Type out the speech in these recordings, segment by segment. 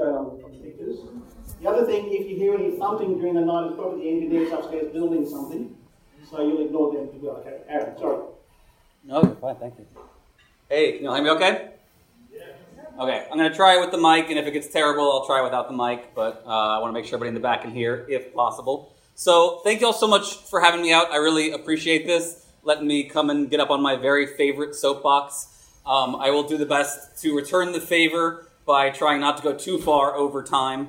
shown on, on the pictures. The other thing, if you hear any thumping during the night, it's probably the engineers upstairs building something. So you'll ignore them as well. Okay, Aaron, sorry. No, you're fine, thank you. Hey, can you hear me okay? Okay, I'm going to try it with the mic, and if it gets terrible, I'll try it without the mic, but uh, I want to make sure everybody in the back can hear if possible. So, thank you all so much for having me out. I really appreciate this, letting me come and get up on my very favorite soapbox. Um, I will do the best to return the favor by trying not to go too far over time.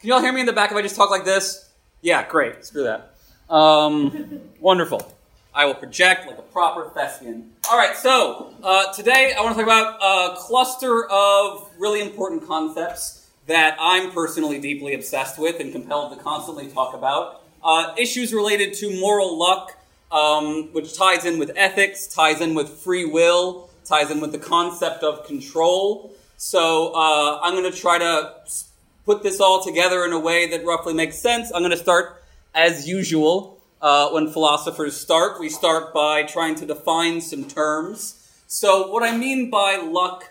Can you all hear me in the back if I just talk like this? Yeah, great. Screw that. Um, wonderful. I will project like a proper thespian. All right, so uh, today I want to talk about a cluster of really important concepts that I'm personally deeply obsessed with and compelled to constantly talk about. Uh, issues related to moral luck, um, which ties in with ethics, ties in with free will, ties in with the concept of control. So uh, I'm going to try to put this all together in a way that roughly makes sense. I'm going to start, as usual, uh, when philosophers start. We start by trying to define some terms. So, what I mean by luck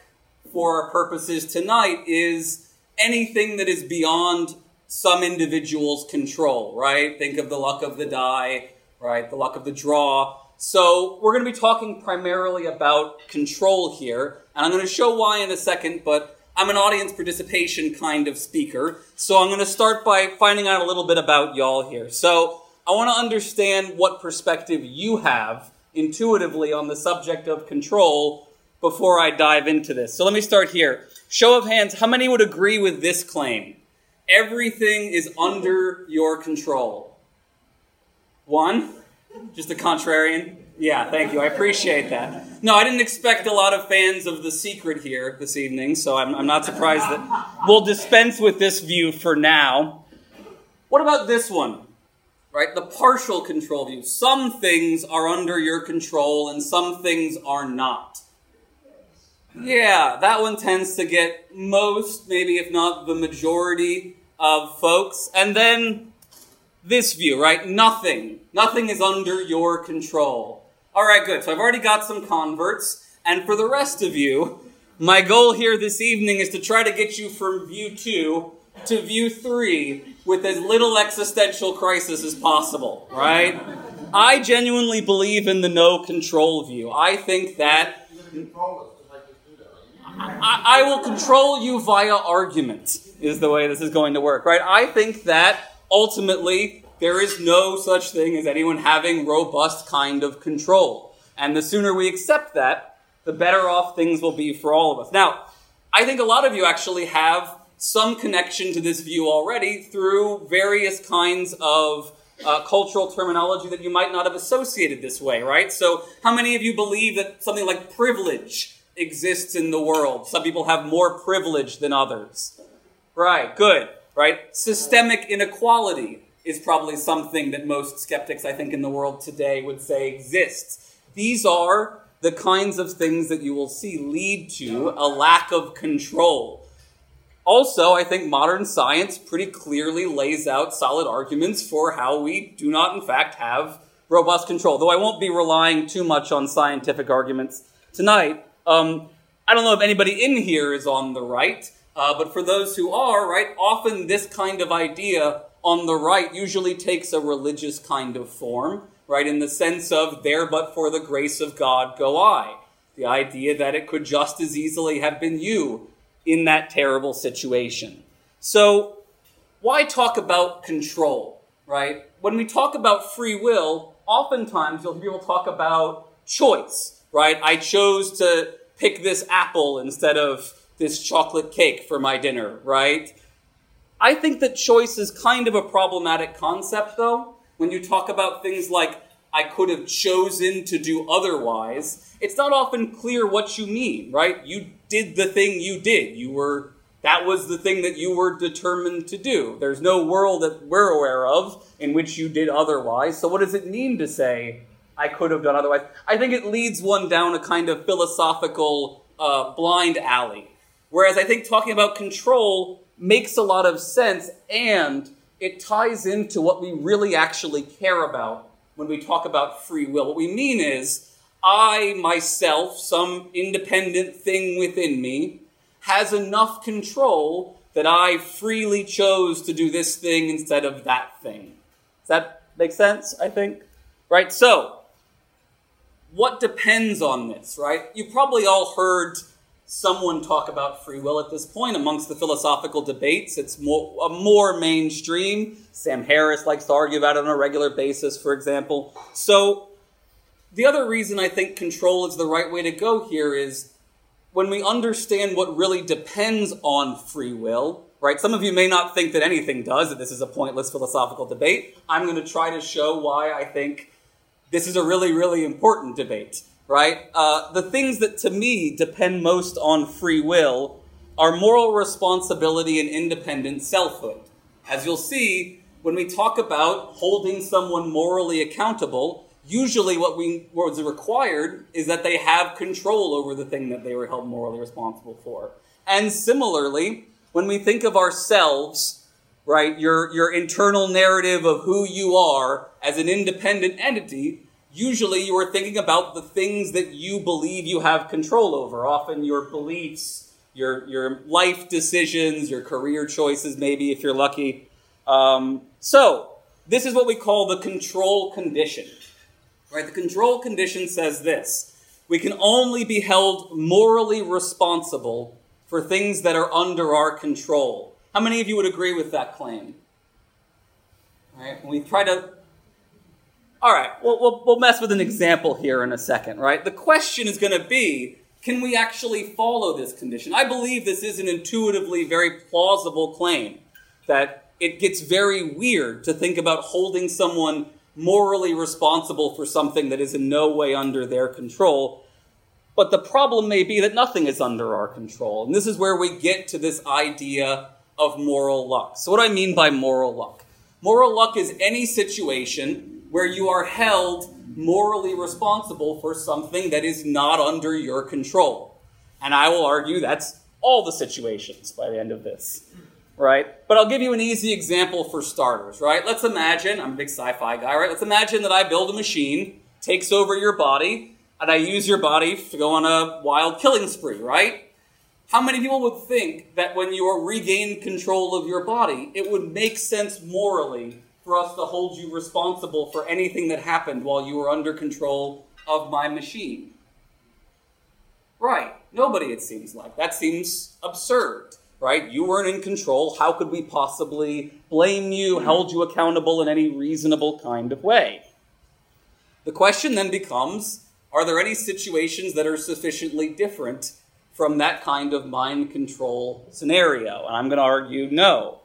for our purposes tonight is anything that is beyond some individual's control, right? Think of the luck of the die, right? The luck of the draw. So, we're going to be talking primarily about control here, and I'm going to show why in a second, but I'm an audience participation kind of speaker. So, I'm going to start by finding out a little bit about y'all here. So, I want to understand what perspective you have intuitively on the subject of control before I dive into this. So let me start here. Show of hands, how many would agree with this claim? Everything is under your control. One? Just a contrarian? Yeah, thank you. I appreciate that. No, I didn't expect a lot of fans of The Secret here this evening, so I'm, I'm not surprised that we'll dispense with this view for now. What about this one? right? The partial control view. Some things are under your control and some things are not. Yeah, that one tends to get most, maybe if not the majority of folks. And then this view, right? Nothing. Nothing is under your control. All right, good. So I've already got some converts. And for the rest of you, my goal here this evening is to try to get you from view two to view three with as little existential crisis as possible, right? I genuinely believe in the no control view. I think that I, I, will control you via argument, is the way this is going to work, right? I think that ultimately there is no such thing as anyone having robust kind of control. And the sooner we accept that, the better off things will be for all of us. Now, I think a lot of you actually have some connection to this view already through various kinds of uh, cultural terminology that you might not have associated this way, right? So, how many of you believe that something like privilege exists in the world? Some people have more privilege than others. Right, good, right? Systemic inequality is probably something that most skeptics, I think, in the world today would say exists. These are the kinds of things that you will see lead to a lack of control also, I think modern science pretty clearly lays out solid arguments for how we do not, in fact, have robust control. Though I won't be relying too much on scientific arguments tonight. Um, I don't know if anybody in here is on the right, uh, but for those who are, right, often this kind of idea on the right usually takes a religious kind of form, right, in the sense of there but for the grace of God go I. The idea that it could just as easily have been you in that terrible situation. So, why talk about control, right? When we talk about free will, oftentimes you'll hear people talk about choice, right? I chose to pick this apple instead of this chocolate cake for my dinner, right? I think that choice is kind of a problematic concept, though, when you talk about things like I could have chosen to do otherwise, it's not often clear what you mean, right? You did the thing you did. You were that was the thing that you were determined to do. There's no world that we're aware of in which you did otherwise. So what does it mean to say I could have done otherwise? I think it leads one down a kind of philosophical uh, blind alley. Whereas I think talking about control makes a lot of sense and it ties into what we really actually care about when we talk about free will. What we mean is I myself, some independent thing within me, has enough control that I freely chose to do this thing instead of that thing. Does that make sense? I think? Right? So, what depends on this, right? You probably all heard someone talk about free will at this point amongst the philosophical debates. It's more, a more mainstream. Sam Harris likes to argue about it on a regular basis, for example. So, the other reason I think control is the right way to go here is when we understand what really depends on free will, right? Some of you may not think that anything does, that this is a pointless philosophical debate. I'm going to try to show why I think this is a really, really important debate right? Uh, the things that to me depend most on free will are moral responsibility and independent selfhood. As you'll see, when we talk about holding someone morally accountable, usually what we what is required is that they have control over the thing that they were held morally responsible for. And similarly, when we think of ourselves, right, your your internal narrative of who you are as an independent entity, usually you are thinking about the things that you believe you have control over, often your beliefs, your, your life decisions, your career choices, maybe if you're lucky. Um, so, this is what we call the control condition. Right? The control condition says this we can only be held morally responsible for things that are under our control. How many of you would agree with that claim? Right? When we try to all right, well, we'll, we'll mess with an example here in a second, right? The question is going to be can we actually follow this condition? I believe this is an intuitively very plausible claim that it gets very weird to think about holding someone morally responsible for something that is in no way under their control. But the problem may be that nothing is under our control. And this is where we get to this idea of moral luck. So, what do I mean by moral luck? Moral luck is any situation where you are held morally responsible for something that is not under your control. And I will argue that's all the situations by the end of this. Right? But I'll give you an easy example for starters, right? Let's imagine, I'm a big sci fi guy, right? Let's imagine that I build a machine, takes over your body, and I use your body to go on a wild killing spree, right? How many people would think that when you regain control of your body, it would make sense morally for us to hold you responsible for anything that happened while you were under control of my machine. Right. Nobody, it seems like. That seems absurd, right? You weren't in control. How could we possibly blame you, hold you accountable in any reasonable kind of way? The question then becomes are there any situations that are sufficiently different from that kind of mind control scenario? And I'm going to argue no.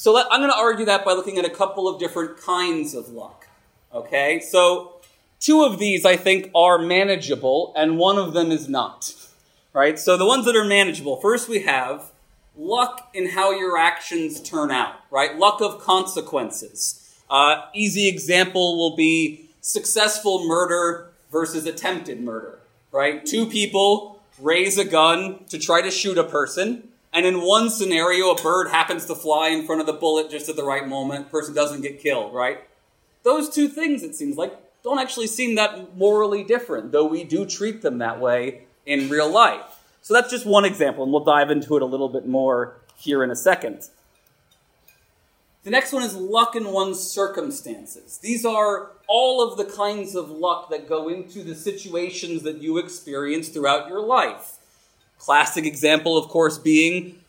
So let, I'm going to argue that by looking at a couple of different kinds of luck. Okay? So two of these I think are manageable, and one of them is not. Right? So the ones that are manageable, first we have luck in how your actions turn out, right? Luck of consequences. Uh, easy example will be successful murder versus attempted murder, right? Two people raise a gun to try to shoot a person. And in one scenario, a bird happens to fly in front of the bullet just at the right moment. Person doesn't get killed, right? Those two things, it seems like, don't actually seem that morally different, though we do treat them that way in real life. So that's just one example, and we'll dive into it a little bit more here in a second. The next one is luck in one's circumstances. These are all of the kinds of luck that go into the situations that you experience throughout your life. Classic example, of course, being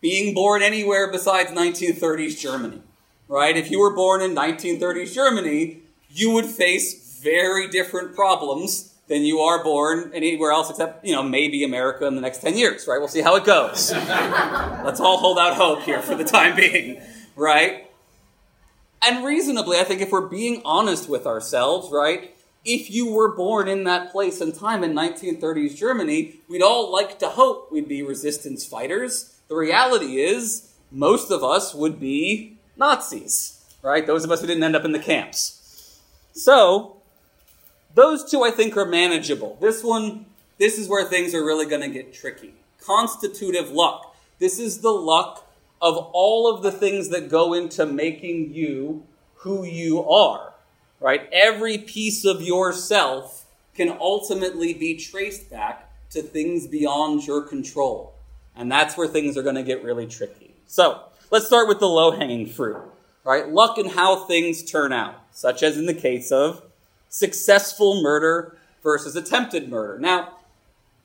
being born anywhere besides 1930s Germany, right? If you were born in 1930s Germany, you would face very different problems than you are born anywhere else except, you know, maybe America in the next 10 years, right? We'll see how it goes. Let's all hold out hope here for the time being, right? And reasonably, I think if we're being honest with ourselves, right, if you were born in that place and time in 1930s Germany, we'd all like to hope we'd be resistance fighters. The reality is, most of us would be Nazis, right? Those of us who didn't end up in the camps. So, those two I think are manageable. This one, this is where things are really going to get tricky. Constitutive luck. This is the luck of all of the things that go into making you who you are right? Every piece of yourself can ultimately be traced back to things beyond your control. And that's where things are going to get really tricky. So, let's start with the low hanging fruit, right? Luck and how things turn out, such as in the case of successful murder versus attempted murder. Now,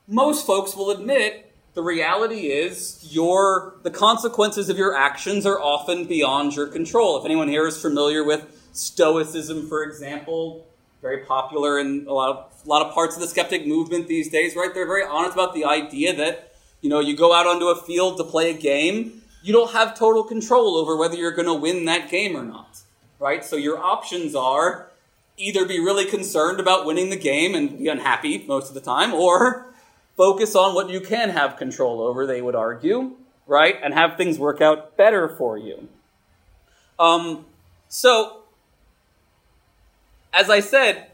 most folks will admit the reality is your the consequences of your actions are often beyond your control. If anyone here is familiar with Stoicism, for example, very popular in a lot of a lot of parts of the skeptic movement these days, right? They're very honest about the idea that you know you go out onto a field to play a game, you don't have total control over whether you're going to win that game or not, right? So your options are either be really concerned about winning the game and be unhappy most of the time, or focus on what you can have control over, they would argue, right? And have things work out better for you. Um, so, as I said,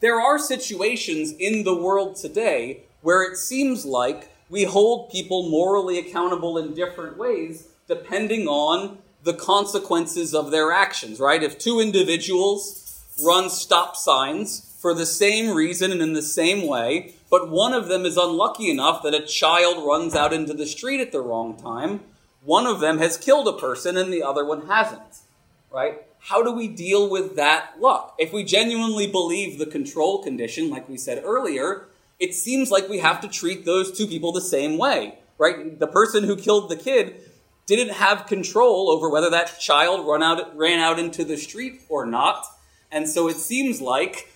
there are situations in the world today where it seems like we hold people morally accountable in different ways depending on the consequences of their actions, right? If two individuals run stop signs for the same reason and in the same way, but one of them is unlucky enough that a child runs out into the street at the wrong time. One of them has killed a person and the other one hasn't, right? How do we deal with that luck? If we genuinely believe the control condition, like we said earlier, it seems like we have to treat those two people the same way, right? The person who killed the kid didn't have control over whether that child run out, ran out into the street or not. And so it seems like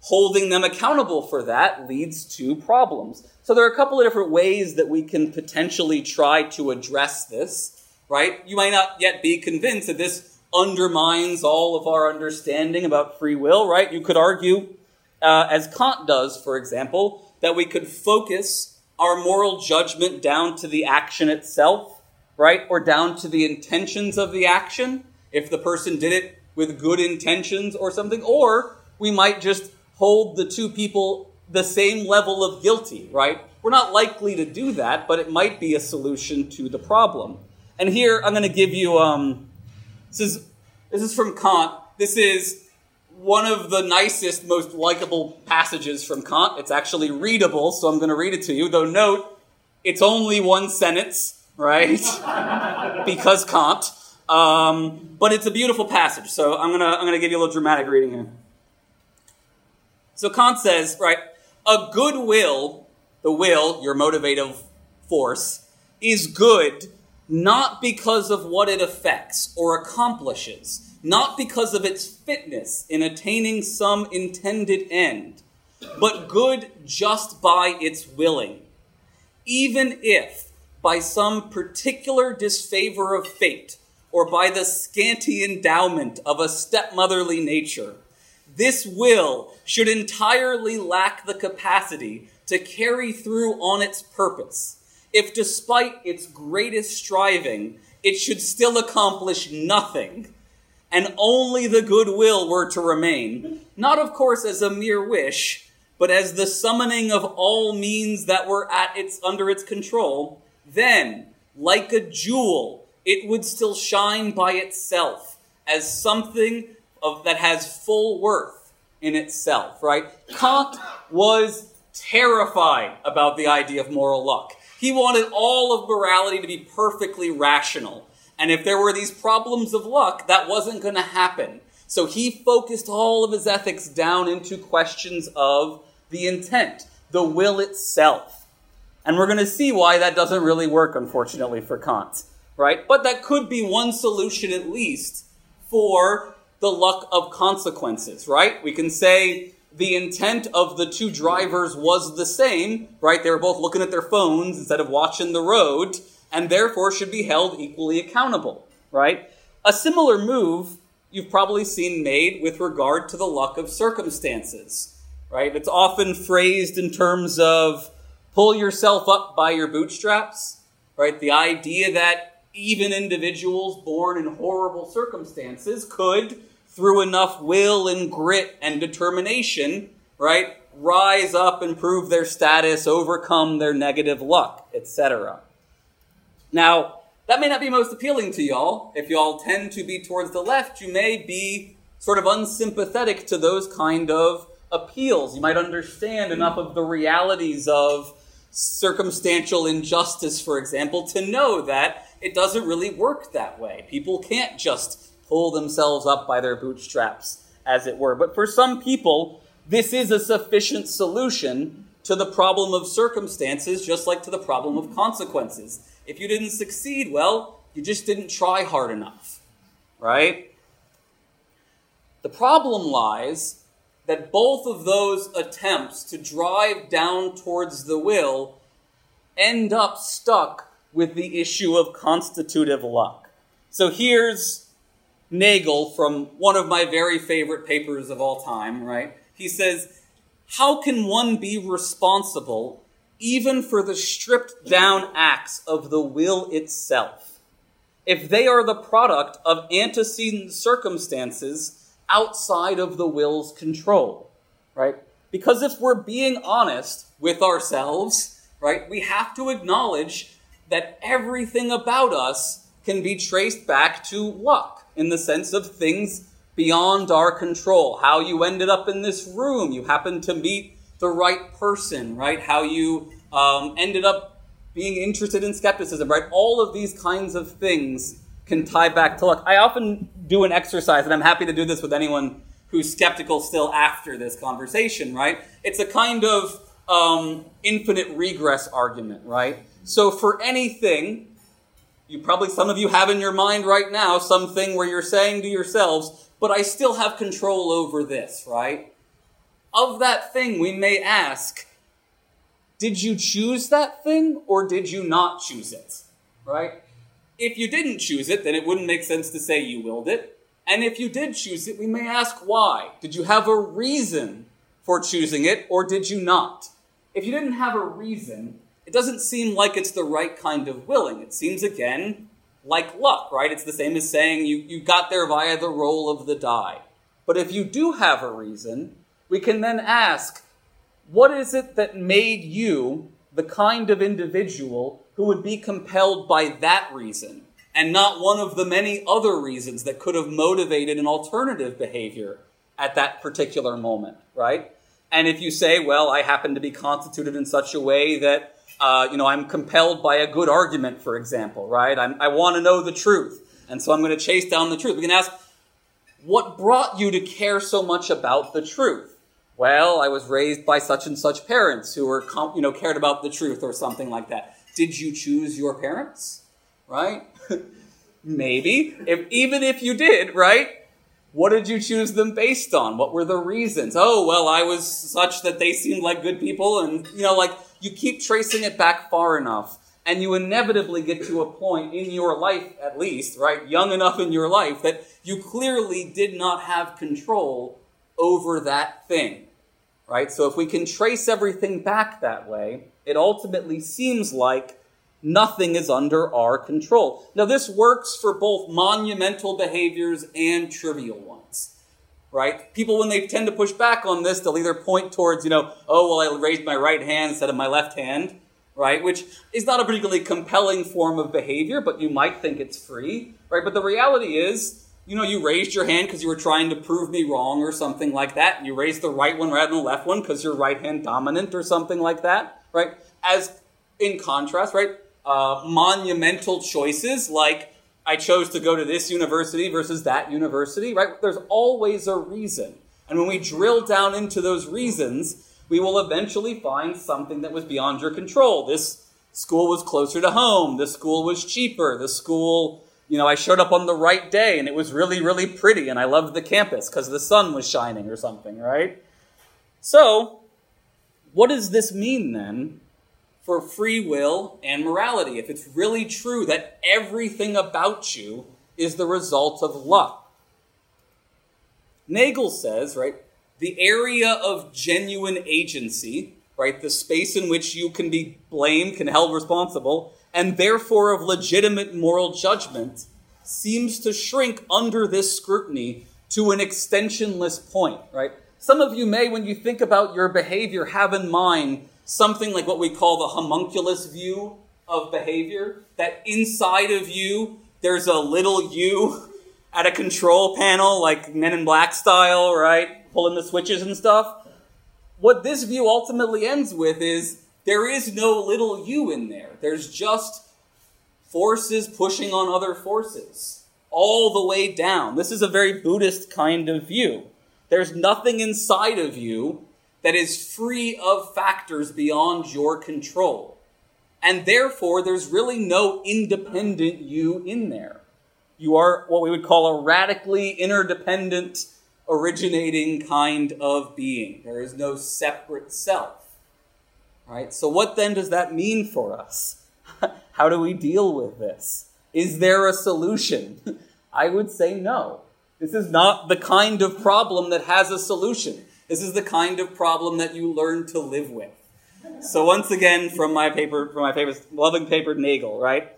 holding them accountable for that leads to problems. So there are a couple of different ways that we can potentially try to address this, right? You might not yet be convinced that this undermines all of our understanding about free will, right? You could argue, uh, as Kant does, for example, that we could focus our moral judgment down to the action itself, right? Or down to the intentions of the action, if the person did it with good intentions or something, or we might just hold the two people the same level of guilty, right? We're not likely to do that, but it might be a solution to the problem. And here I'm going to give you um, this is this is from Kant. This is one of the nicest, most likable passages from Kant. It's actually readable, so I'm going to read it to you. Though note, it's only one sentence, right? because Kant. Um, but it's a beautiful passage, so I'm gonna I'm gonna give you a little dramatic reading here. So Kant says, right, a good will, the will, your motivative force, is good not because of what it affects or accomplishes, not because of its fitness in attaining some intended end, but good just by its willing. Even if, by some particular disfavor of fate, or by the scanty endowment of a stepmotherly nature, this will should entirely lack the capacity to carry through on its purpose. If despite its greatest striving, it should still accomplish nothing, and only the goodwill were to remain, not of course as a mere wish, but as the summoning of all means that were at its under its control, then, like a jewel, it would still shine by itself as something of, that has full worth in itself, right? Kant was terrified about the idea of moral luck. He wanted all of morality to be perfectly rational. And if there were these problems of luck, that wasn't going to happen. So he focused all of his ethics down into questions of the intent, the will itself. And we're going to see why that doesn't really work, unfortunately, for Kant, right? But that could be one solution at least for the luck of consequences, right? We can say the intent of the two drivers was the same, right? They were both looking at their phones instead of watching the road, and therefore should be held equally accountable, right? A similar move you've probably seen made with regard to the luck of circumstances, right? It's often phrased in terms of pull yourself up by your bootstraps, right? The idea that even individuals born in horrible circumstances could through enough will and grit and determination, right, rise up, improve their status, overcome their negative luck, etc. Now, that may not be most appealing to y'all. If y'all tend to be towards the left, you may be sort of unsympathetic to those kind of appeals. You might understand enough of the realities of circumstantial injustice, for example, to know that it doesn't really work that way. People can't just pull themselves up by their bootstraps, as it were. But for some people, this is a sufficient solution to the problem of circumstances, just like to the problem of consequences. If you didn't succeed, well, you just didn't try hard enough, right? The problem lies that both of those attempts to drive down towards the will end up stuck with the issue of constitutive luck. So here's Nagel from one of my very favorite papers of all time, right? He says, How can one be responsible even for the stripped down acts of the will itself if they are the product of antecedent circumstances outside of the will's control, right? Because if we're being honest with ourselves, right, we have to acknowledge that everything about us can be traced back to luck in the sense of things beyond our control. How you ended up in this room, you happened to meet the right person, right? How you um, ended up being interested in skepticism, right? All of these kinds of things can tie back to luck. I often do an exercise, and I'm happy to do this with anyone who's skeptical still after this conversation, right? It's a kind of um, infinite regress argument, right? So for anything, you probably, some of you have in your mind right now something where you're saying to yourselves, but I still have control over this, right? Of that thing, we may ask, did you choose that thing or did you not choose it? Right? If you didn't choose it, then it wouldn't make sense to say you willed it. And if you did choose it, we may ask why. Did you have a reason for choosing it or did you not? If you didn't have a reason, it doesn't seem like it's the right kind of willing. It seems, again, like luck, right? It's the same as saying you, you got there via the roll of the die. But if you do have a reason, we can then ask, what is it that made you the kind of individual who would be compelled by that reason and not one of the many other reasons that could have motivated an alternative behavior at that particular moment, right? And if you say, well, I happen to be constituted in such a way that, uh, you know, I'm compelled by a good argument, for example, right? I'm, I want to know the truth. And so I'm going to chase down the truth. We can ask, what brought you to care so much about the truth? Well, I was raised by such and such parents who were, you know, cared about the truth or something like that. Did you choose your parents? Right? Maybe. If, even if you did, right? What did you choose them based on? What were the reasons? Oh, well, I was such that they seemed like good people. And, you know, like you keep tracing it back far enough. And you inevitably get to a point in your life, at least, right? Young enough in your life that you clearly did not have control over that thing right? So if we can trace everything back that way, it ultimately seems like nothing is under our control. Now, this works for both monumental behaviors and trivial ones, right? People, when they tend to push back on this, they'll either point towards, you know, oh, well, I raised my right hand instead of my left hand, right? Which is not a particularly compelling form of behavior, but you might think it's free, right? But the reality is, you know, you raised your hand because you were trying to prove me wrong or something like that. You raised the right one rather than the left one because you're right hand dominant or something like that, right? As in contrast, right? Uh, monumental choices like I chose to go to this university versus that university, right? There's always a reason. And when we drill down into those reasons, we will eventually find something that was beyond your control. This school was closer to home. This school was cheaper. The school you know, I showed up on the right day and it was really, really pretty and I loved the campus because the sun was shining or something, right? So, what does this mean then for free will and morality if it's really true that everything about you is the result of luck? Nagel says, right, the area of genuine agency, right, the space in which you can be blamed, can held responsible, and therefore of legitimate moral judgment, seems to shrink under this scrutiny to an extensionless point, right? Some of you may, when you think about your behavior, have in mind something like what we call the homunculus view of behavior, that inside of you, there's a little you at a control panel, like Men in Black style, right? Pulling the switches and stuff. What this view ultimately ends with is there is no little you in there. There's just forces pushing on other forces all the way down. This is a very Buddhist kind of view. There's nothing inside of you that is free of factors beyond your control. And therefore, there's really no independent you in there. You are what we would call a radically interdependent, originating kind of being. There is no separate self. Right? So, what then does that mean for us? How do we deal with this? Is there a solution? I would say no. This is not the kind of problem that has a solution. This is the kind of problem that you learn to live with. So once again, from my paper, from my paper, loving paper Nagel, right?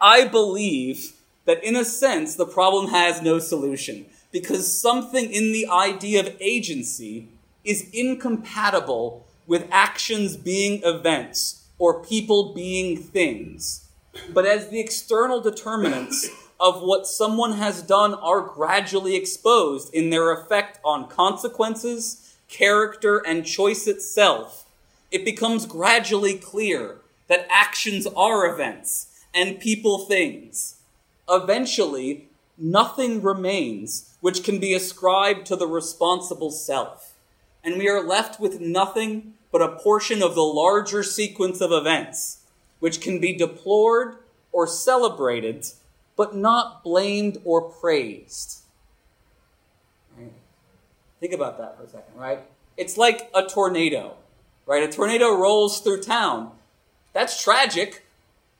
I believe that in a sense the problem has no solution because something in the idea of agency is incompatible with actions being events or people being things. But as the external determinants of what someone has done are gradually exposed in their effect on consequences, character, and choice itself, it becomes gradually clear that actions are events and people things. Eventually, nothing remains which can be ascribed to the responsible self, and we are left with nothing but a portion of the larger sequence of events, which can be deplored or celebrated but not blamed or praised. Think about that for a second, right? It's like a tornado, right? A tornado rolls through town. That's tragic,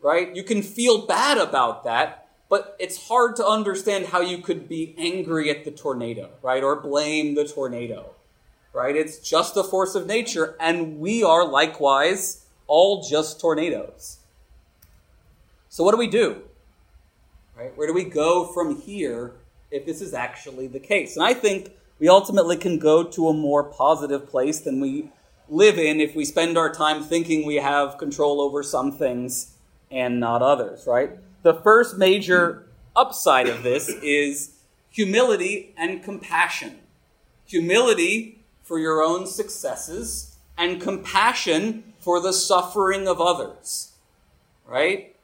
right? You can feel bad about that, but it's hard to understand how you could be angry at the tornado, right? Or blame the tornado, right? It's just a force of nature, and we are likewise all just tornadoes. So, what do we do? Right? Where do we go from here if this is actually the case? And I think we ultimately can go to a more positive place than we live in if we spend our time thinking we have control over some things and not others, right? The first major upside of this is humility and compassion. Humility for your own successes and compassion for the suffering of others, right?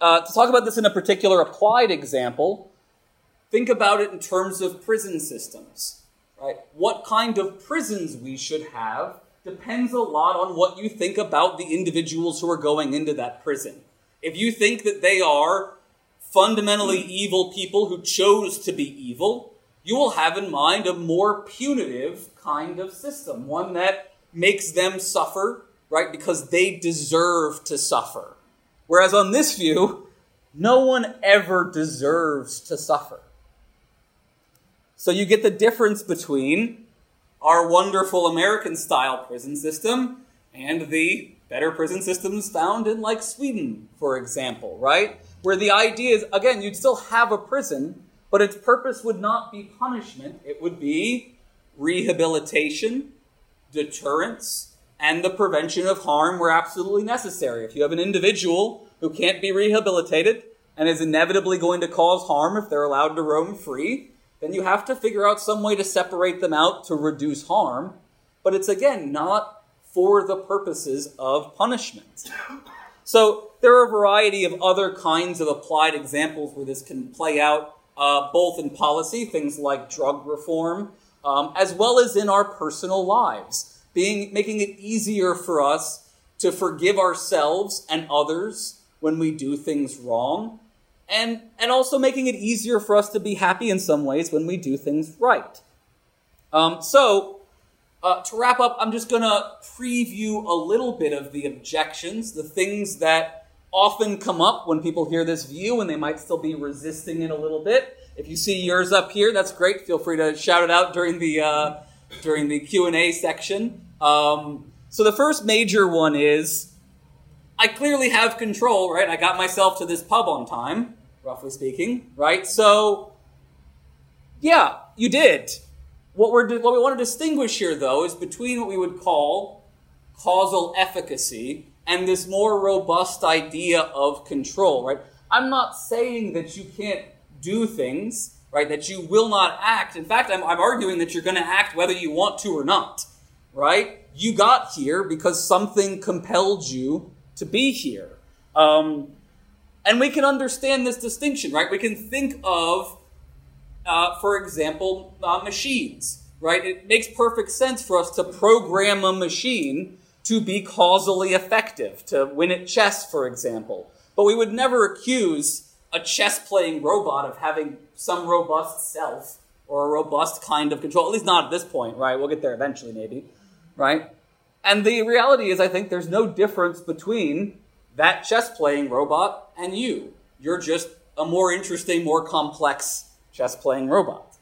Uh, to talk about this in a particular applied example, think about it in terms of prison systems. Right? What kind of prisons we should have depends a lot on what you think about the individuals who are going into that prison. If you think that they are fundamentally evil people who chose to be evil, you will have in mind a more punitive kind of system, one that makes them suffer, right, because they deserve to suffer. Whereas on this view, no one ever deserves to suffer. So you get the difference between our wonderful American style prison system and the better prison systems found in like Sweden, for example, right? Where the idea is, again, you'd still have a prison, but its purpose would not be punishment. It would be rehabilitation, deterrence, and the prevention of harm were absolutely necessary. If you have an individual who can't be rehabilitated and is inevitably going to cause harm if they're allowed to roam free, then you have to figure out some way to separate them out to reduce harm. But it's again not for the purposes of punishment. So there are a variety of other kinds of applied examples where this can play out, uh, both in policy, things like drug reform, um, as well as in our personal lives being, making it easier for us to forgive ourselves and others when we do things wrong, and, and also making it easier for us to be happy in some ways when we do things right. Um, so, uh, to wrap up, I'm just going to preview a little bit of the objections, the things that often come up when people hear this view and they might still be resisting it a little bit. If you see yours up here, that's great. Feel free to shout it out during the uh, during the Q and A section. Um, so the first major one is I clearly have control, right? I got myself to this pub on time, roughly speaking, right? So, yeah, you did. What, we're, what we want to distinguish here, though, is between what we would call causal efficacy and this more robust idea of control, right? I'm not saying that you can't do things, right? That you will not act. In fact, I'm, I'm arguing that you're going to act whether you want to or not right? you got here because something compelled you to be here. Um, and we can understand this distinction, right? We can think of, uh, for example, uh, machines, right? It makes perfect sense for us to program a machine to be causally effective, to win at chess, for example. But we would never accuse a chess playing robot of having some robust self or a robust kind of control, at least not at this point, right? We'll get there eventually, maybe, right? And the reality is, I think there's no difference between that chess playing robot and you. You're just a more interesting, more complex chess playing robot.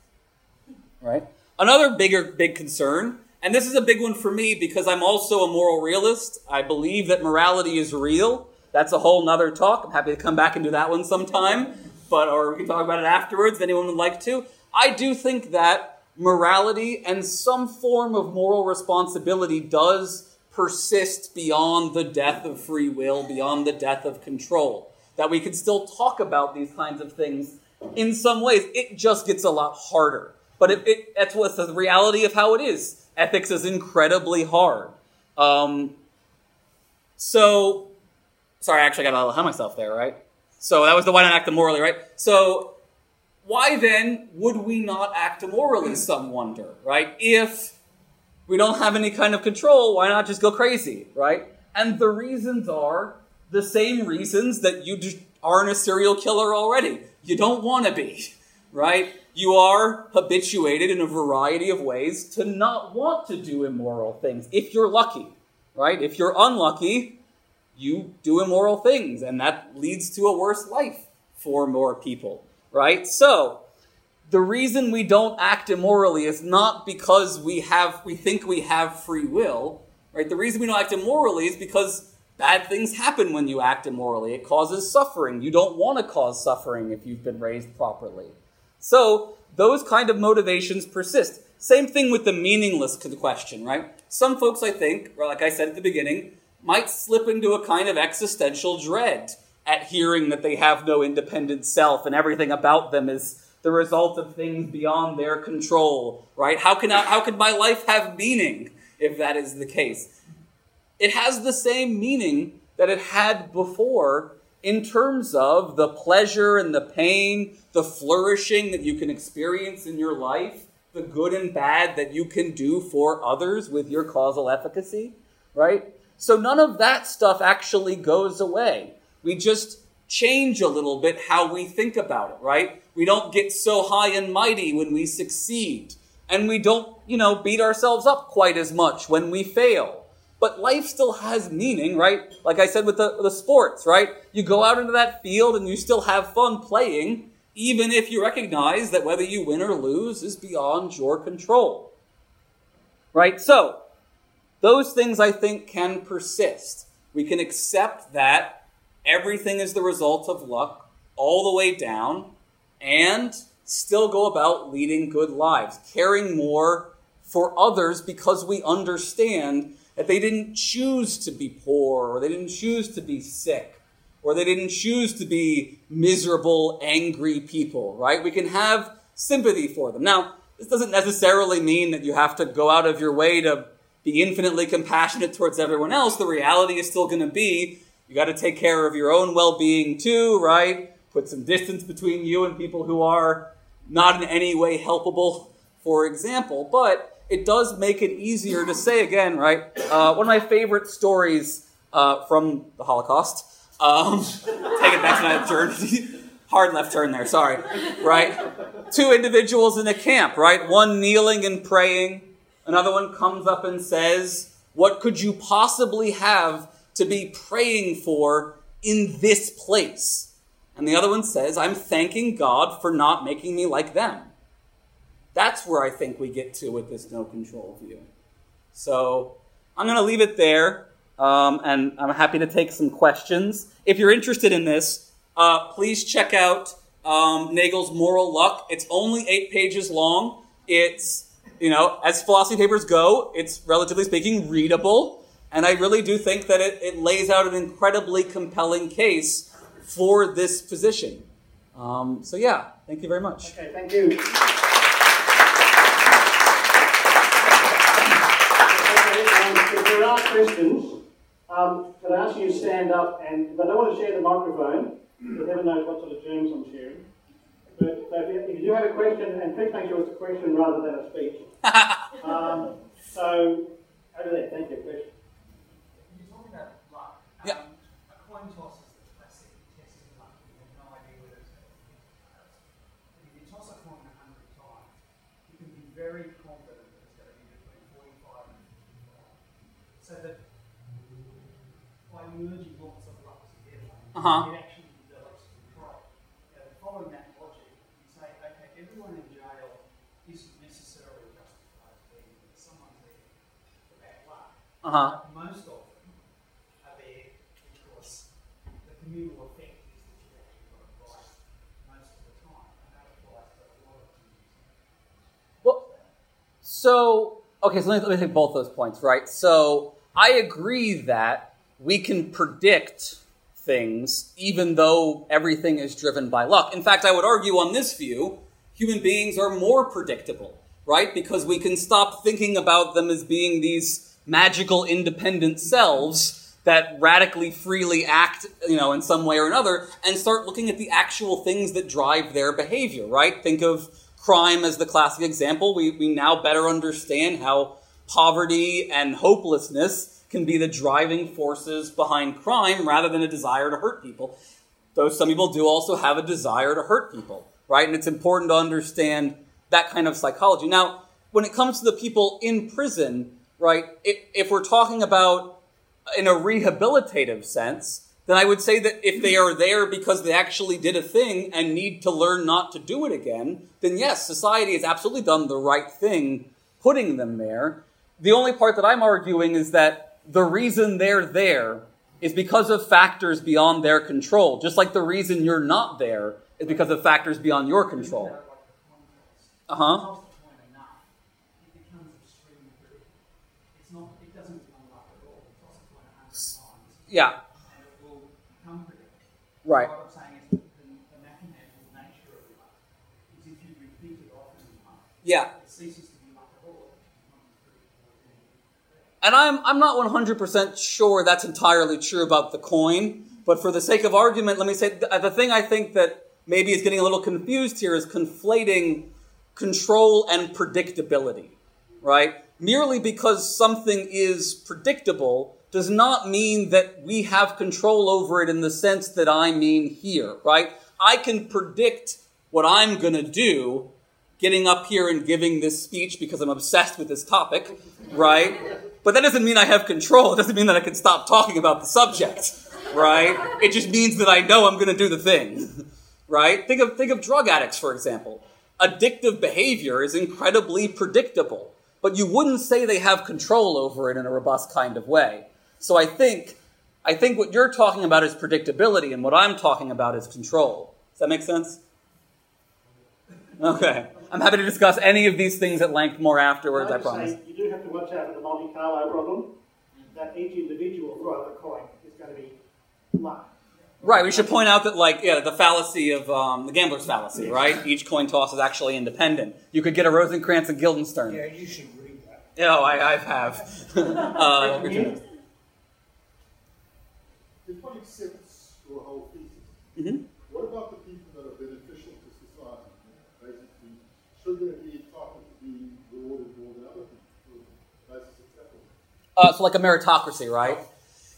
Right? Another bigger, big concern, and this is a big one for me because I'm also a moral realist. I believe that morality is real. That's a whole nother talk. I'm happy to come back and do that one sometime, but or we can talk about it afterwards if anyone would like to. I do think that morality and some form of moral responsibility does persist beyond the death of free will, beyond the death of control. That we can still talk about these kinds of things in some ways. It just gets a lot harder. But it, it, that's what's the reality of how it is. Ethics is incredibly hard. Um, so, sorry, I actually got a little ahead of myself there, right? So that was the why not act immorally, right? So, why then would we not act immorally, some wonder, right? If we don't have any kind of control, why not just go crazy, right? And the reasons are the same reasons that you aren't a serial killer already. You don't want to be, right? You are habituated in a variety of ways to not want to do immoral things if you're lucky, right? If you're unlucky, you do immoral things, and that leads to a worse life for more people, right? So, the reason we don't act immorally is not because we have we think we have free will, right? The reason we don't act immorally is because bad things happen when you act immorally. It causes suffering. You don't want to cause suffering if you've been raised properly. So, those kind of motivations persist. Same thing with the meaningless question, right? Some folks, I think, or like I said at the beginning, might slip into a kind of existential dread at hearing that they have no independent self and everything about them is the result of things beyond their control, right? How can, I, how can my life have meaning if that is the case? It has the same meaning that it had before in terms of the pleasure and the pain, the flourishing that you can experience in your life, the good and bad that you can do for others with your causal efficacy, right? So none of that stuff actually goes away. We just change a little bit how we think about it, right? We don't get so high and mighty when we succeed. And we don't, you know, beat ourselves up quite as much when we fail. But life still has meaning, right? Like I said with the, the sports, right? You go out into that field and you still have fun playing, even if you recognize that whether you win or lose is beyond your control. Right? So, those things I think can persist. We can accept that everything is the result of luck all the way down and still go about leading good lives, caring more for others because we understand that they didn't choose to be poor or they didn't choose to be sick or they didn't choose to be miserable, angry people, right? We can have sympathy for them. Now, this doesn't necessarily mean that you have to go out of your way to be infinitely compassionate towards everyone else. The reality is still going to be you got to take care of your own well being too, right? put some distance between you and people who are not in any way helpable, for example. But it does make it easier to say again, right? Uh, one of my favorite stories uh, from the Holocaust. Um, take it back to that turn. Hard left turn there, sorry. Right? Two individuals in a camp, right? One kneeling and praying. Another one comes up and says, What could you possibly have to be praying for in this place? And the other one says, I'm thanking God for not making me like them. That's where I think we get to with this no control view. So I'm going to leave it there, um, and I'm happy to take some questions. If you're interested in this, uh, please check out um, Nagel's Moral Luck. It's only eight pages long. It's, you know, as philosophy papers go, it's relatively speaking readable. And I really do think that it, it lays out an incredibly compelling case for this position. Um, so, yeah, thank you very much. Okay, thank you. ask questions, um, can I ask you to stand up and, but I don't want to share the microphone, because heaven knows what sort of germs I'm sharing. But if, you, if you do have a question, and please make sure it's a question rather than a speech. um, so, over there, thank you. Question. You're talking about luck. Yeah. Um, a coin toss is the classic test of luck. You have no idea whether it's going to or not. If you toss a coin a hundred times, you can be very confident that it's going to be between 45 and 55. So that by merging lots of luck together, Uh-huh. it actually develops control. Now, following that logic, you say, okay, everyone in jail isn't necessarily justified being there. Someone's there for bad luck. Uh huh. But most of them are there because the communal effect is that you've actually got it right most of the time. And that applies to a lot of communities. Well, so okay, so let me, let me take both those points, right? So I agree that we can predict things even though everything is driven by luck. In fact, I would argue on this view, human beings are more predictable, right? Because we can stop thinking about them as being these magical independent selves that radically freely act, you know, in some way or another and start looking at the actual things that drive their behavior, right? Think of crime as the classic example. We, we now better understand how poverty and hopelessness can be the driving forces behind crime rather than a desire to hurt people. Though some people do also have a desire to hurt people, right? And it's important to understand that kind of psychology. Now, when it comes to the people in prison, right, if, if we're talking about in a rehabilitative sense, then I would say that if they are there because they actually did a thing and need to learn not to do it again, then yes, society has absolutely done the right thing putting them there. The only part that I'm arguing is that the reason they're there is because of factors beyond their control, just like the reason you're not there is because of factors beyond your control. Like the coin toss. Uh huh. Toss the coin enough, it becomes extremely predictable. It's not, it doesn't become luck at all. Toss the coin a hundred times Yeah. and it will become predictable. Right. What I'm saying is that the, the mathematical nature of luck is if you repeat it often enough, Yeah. it ceases to be luck at all. It becomes predictable again. And I'm, I'm not 100% sure that's entirely true about the coin, but for the sake of argument, let me say th- the thing I think that maybe is getting a little confused here is conflating control and predictability, right? Merely because something is predictable does not mean that we have control over it in the sense that I mean here, right? I can predict what I'm going to do getting up here and giving this speech because I'm obsessed with this topic, right? But that doesn't mean I have control. It doesn't mean that I can stop talking about the subject, right? It just means that I know I'm going to do the thing, right? Think of think of drug addicts for example. Addictive behavior is incredibly predictable, but you wouldn't say they have control over it in a robust kind of way. So I think I think what you're talking about is predictability, and what I'm talking about is control. Does that make sense? Okay. I'm happy to discuss any of these things at length more afterwards, I I'd promise. say you do have to watch out for the Monte Carlo problem, that each individual throw of a coin is going to be luck. Right, we should point out that, like, yeah, the fallacy of um, the gambler's fallacy, right? Each coin toss is actually independent. You could get a Rosencrantz and Guildenstern. Yeah, you should read that. Yeah, oh, I, I have. uh, Richard. If one accepts your whole thesis, Mhm. what about the people that are beneficial to society? Basically, should they be entitled to be rewarded more than other people basis of capital? Uh, so, like a meritocracy, right?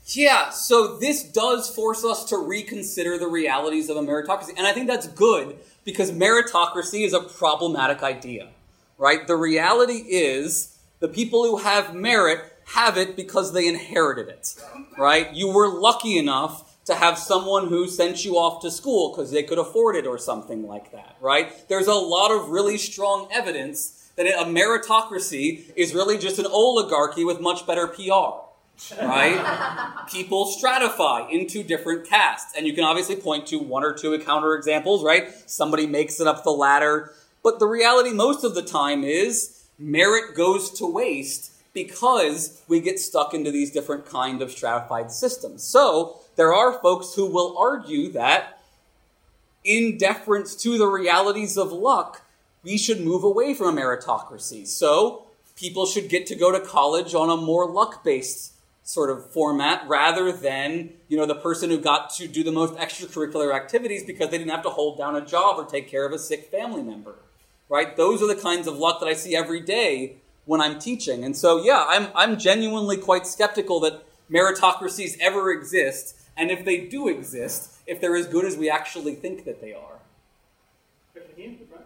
Yeah, so this does force us to reconsider the realities of a meritocracy. And I think that's good because meritocracy is a problematic idea, right? The reality is the people who have merit have it because they inherited it, right? You were lucky enough to have someone who sent you off to school because they could afford it or something like that, right? There's a lot of really strong evidence that a meritocracy is really just an oligarchy with much better PR right? People stratify into different castes. And you can obviously point to one or two counterexamples, right? Somebody makes it up the ladder. But the reality most of the time is merit goes to waste because we get stuck into these different kind of stratified systems. So there are folks who will argue that in deference to the realities of luck, we should move away from meritocracy. So people should get to go to college on a more luck based sort of format rather than you know the person who got to do the most extracurricular activities because they didn't have to hold down a job or take care of a sick family member right those are the kinds of luck that i see every day when i'm teaching and so yeah i'm, I'm genuinely quite skeptical that meritocracies ever exist and if they do exist if they're as good as we actually think that they are Question here, the front.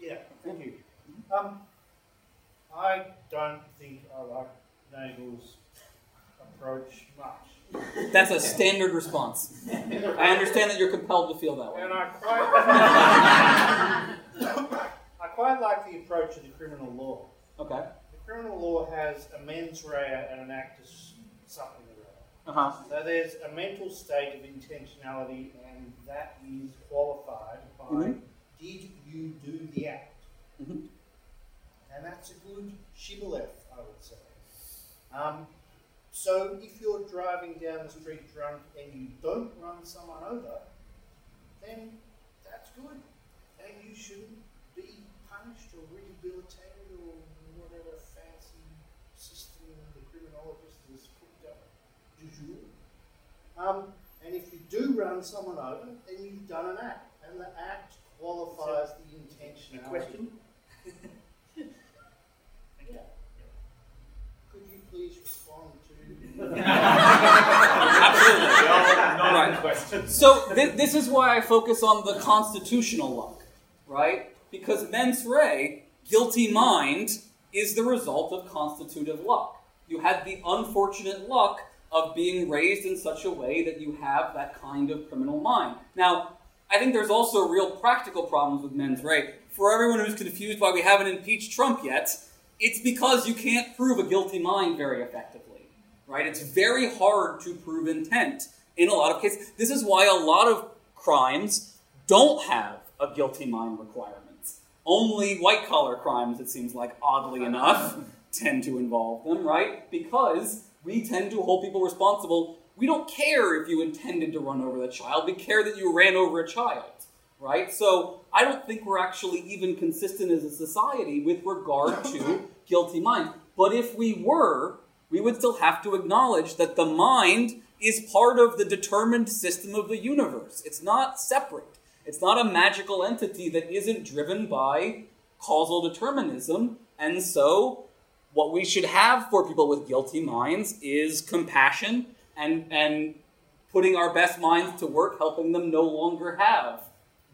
Yeah, thank you. Um, I don't think I like Nagel's approach much. that's a standard response i understand that you're compelled to feel that way And I quite, I quite like the approach of the criminal law. okay The criminal law has a mens rea and an actus something or other. uh-huh So there's a mental state of intentionality, and that is qualified by Mhm. did you do the act? Mhm. And that's a good shibboleth, I would say. Um, so if you're driving down the street drunk and you don't run someone over, then that's good. And you shouldn't punished or rehabilitated or whatever fancy system the criminologist has cooked up du jour. Um, and if you do run someone over, then you've done an act. And the act qualifies the intention. A question? Yeah. Could you please respond to Right. Question so thi- this is why I focus on the constitutional luck, right? Because mens rea, guilty mind, is the result of constitutive luck. You had the unfortunate luck of being raised in such a way that you have that kind of criminal mind. Now, I think there's also real practical problems with mens rea. For everyone who's confused why we haven't impeached Trump yet, it's because you can't prove a guilty mind very effectively, right? It's very hard to prove intent in a lot of cases. This is why a lot of crimes don't have a guilty mind requirement. Only white collar crimes, it seems like, oddly enough, tend to involve them, right? Because we tend to hold people responsible. We don't care if you intended to run over the child, we care that you ran over a child, right? So I don't think we're actually even consistent as a society with regard to guilty mind. But if we were, we would still have to acknowledge that the mind is part of the determined system of the universe. It's not separate. It's not a magical entity that isn't driven by causal determinism. And so, what we should have for people with guilty minds is compassion and, and putting our best minds to work, helping them no longer have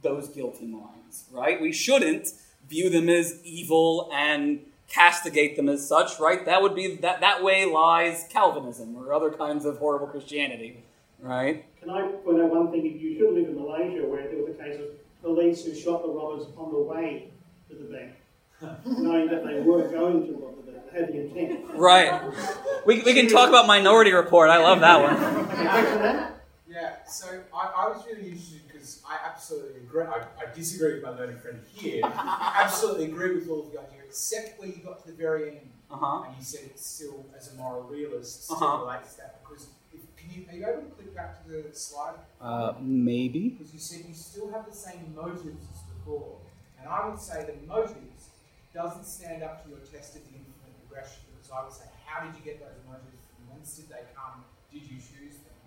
those guilty minds, right? We shouldn't view them as evil and castigate them as such, right? That would be that that way lies Calvinism or other kinds of horrible Christianity, right? Can I point out one thing? If you should live in Malaysia where there was a case of police who shot the robbers on the way to the bank, knowing that they were going to rob the bank, they had the intent. Right. We, we can talk about Minority Report. I love that one. Any question that? Yeah, so I, I was really interested because I absolutely agree. I, I disagree with my learned friend here. I absolutely agree with all of the idea, except where you got to the very end Uh huh. and you said it's still, as a moral realist, still Uh-huh. relates to that. Because if, can you, are you able to click back to the slide? Uh, maybe. Because you said you still have the same motives as before. And I would say the motives doesn't stand up to your test of the infinite regression. Because I would say, how did you get those motives? From whence did they come? Did you choose them?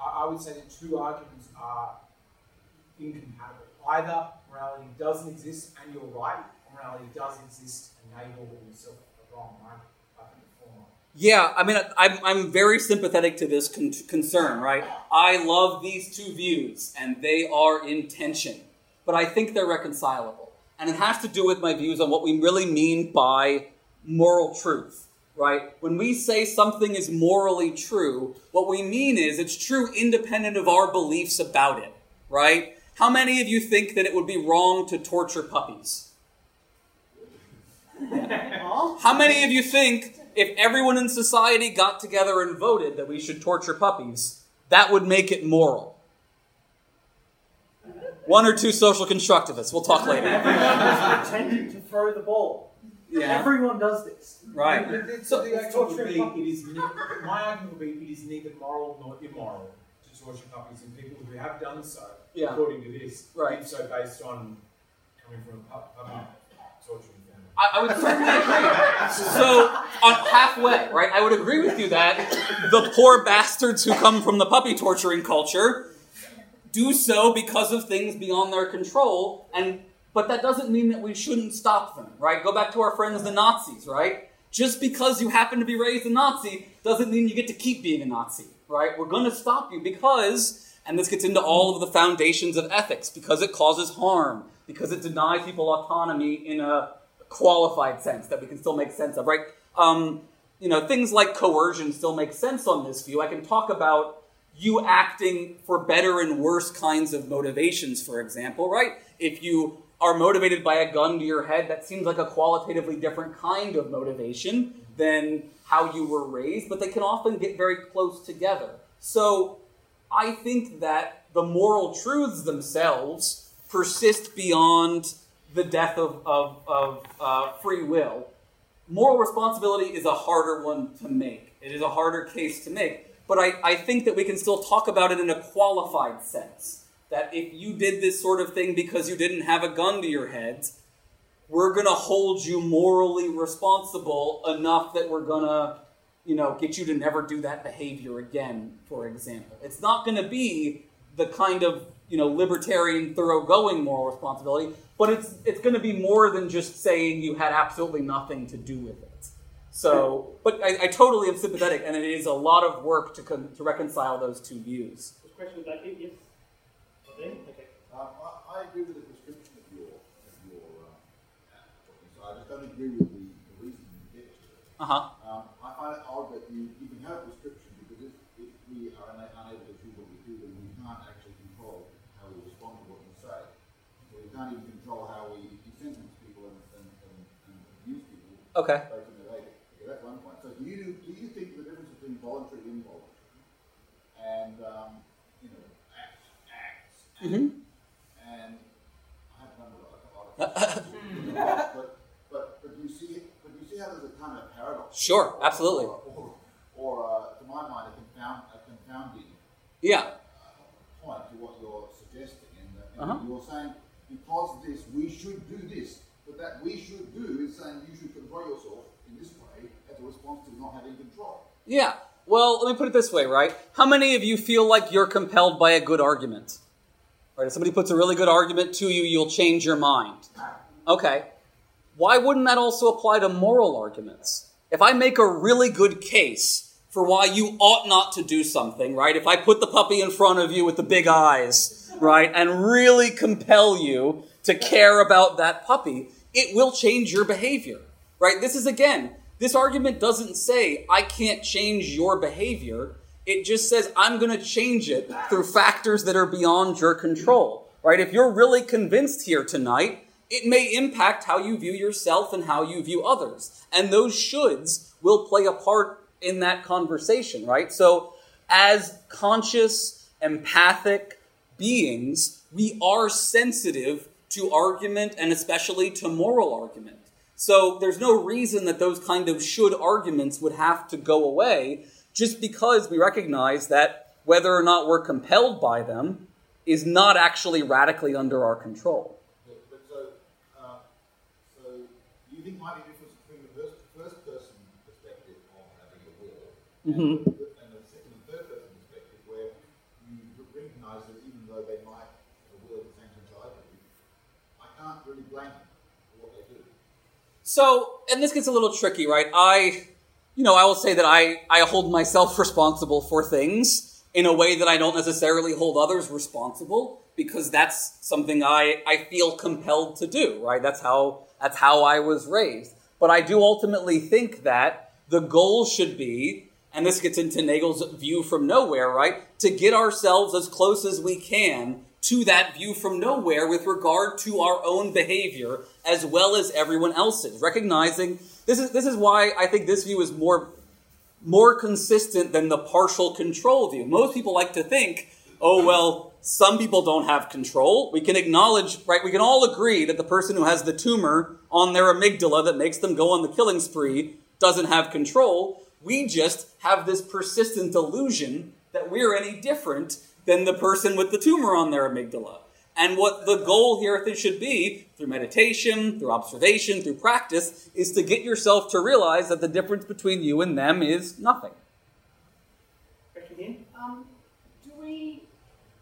I, I would say the two arguments are incompatible. Either morality doesn't exist and you're right, or morality does exist and Nagel and yourself wrong. I, I think the former. Yeah, I mean, I'm, I'm very sympathetic to this con- concern, right? I love these two views, and they are in tension, but I think they're reconcilable. And it has to do with my views on what we really mean by moral truth, right? When we say something is morally true, what we mean is it's true independent of our beliefs about it, right? How many of you think that it would be wrong to torture puppies? How many of you think if everyone in society got together and voted that we should torture puppies, that would make it moral? One or two social constructivists. We'll talk later. Pretending to throw the ball. Yeah. Everyone does this. Right. The, the, So- the argument would be, it is ne- my argument would be it is neither moral nor immoral to torture puppies, and people who have done so, Yeah. according to this, Right. did so based on coming from a pu- puppy torturing family. I, I would certainly agree. So, on halfway, right? I would agree with you that the poor bastards who come from the puppy torturing culture do so because of things beyond their control, and but that doesn't mean that we shouldn't stop them, right? Go back to our friends the Nazis, right? Just because you happen to be raised a Nazi doesn't mean you get to keep being a Nazi, right? We're going to stop you because, and this gets into all of the foundations of ethics, because it causes harm, because it denies people autonomy in a qualified sense that we can still make sense of, right? Um, you know, things like coercion still make sense on this view. I can talk about you acting for better and worse kinds of motivations, for example, right? If you are motivated by a gun to your head, that seems like a qualitatively different kind of motivation than how you were raised, but they can often get very close together. So I think that the moral truths themselves persist beyond the death of, of, of uh, free will. Moral responsibility is a harder one to make. It is a harder case to make. But I, I think that we can still talk about it in a qualified sense. That if you did this sort of thing because you didn't have a gun to your head, we're going to hold you morally responsible enough that we're going to, you know, get you to never do that behavior again, for example. It's not going to be the kind of, you know, libertarian, thoroughgoing moral responsibility, but it's it's going to be more than just saying you had absolutely nothing to do with it. So, but I, I totally am sympathetic, and it is a lot of work to con- to reconcile those two views. Question back here, yes? Okay. Um, I, I agree with the description of your, of your um, talking, so I just don't agree with the, the reason you get to it. Uh huh. Um, I find it odd that you, you can have a prescription because if, if we are una- unable to do what we do, then we can't actually control how we respond to what we say. So we can't even control how we sentence people and, and, and, and abuse people Okay. based on their behavior. Okay, that's one point. So do you, do you think the difference between voluntary and involuntary and, um, you know, acts, acts, Mm-hmm. and I have done a lot, a lot of but, but, but you see, but do you see how there's a kind of paradox. Sure, absolutely. Or, or, or uh, to my mind, a, confound, a confounding Yeah. uh, point to what you're suggesting. And, uh, and Uh-huh. you're saying, because of this, we should do this. That we should do is saying you should control yourself in this way as a response to not having control. Yeah. Well, let me put it this way, right? How many of you feel like you're compelled by a good argument? Right? If somebody puts a really good argument to you, you'll change your mind. Okay. Why wouldn't that also apply to moral arguments? If I make a really good case for why you ought not to do something, right? If I put the puppy in front of you with the big eyes, right, and really compel you to care about that puppy, it will change your behavior, right? This is again, this argument doesn't say I can't change your behavior. It just says I'm going to change it through factors that are beyond your control, right? If you're really convinced here tonight, it may impact how you view yourself and how you view others. And those shoulds will play a part in that conversation, right? So, as conscious, empathic beings, we are sensitive to argument and especially to moral argument. So, there's no reason that those kind of should arguments would have to go away just because we recognize that whether or not we're compelled by them is not actually radically under our control. But so, uh, so do you think might be difference between the first, first person perspective of having a will Mhm. and, the, and the second and third person perspective where you recognize that even though they might have a will at the same time as I do, I can't really blame them for what they do. So, and this gets a little tricky, right? I, you know, I will say that I, I hold myself responsible for things in a way that I don't necessarily hold others responsible because that's something I, I feel compelled to do, right? That's how, that's how I was raised. But I do ultimately think that the goal should be, and this gets into Nagel's view from nowhere, right? To get ourselves as close as we can to that view from nowhere with regard to our own behavior as well as everyone else's. Recognizing this is this is why I think this view is more more consistent than the partial control view. Most people like to think, oh well, some people don't have control. We can acknowledge, right? We can all agree that the person who has the tumor on their amygdala that makes them go on the killing spree doesn't have control. We just have this persistent illusion that we're any different than the person with the tumor on their amygdala. And what the goal here should be, through meditation, through observation, through practice, is to get yourself to realize that the difference between you and them is nothing. Um, do we,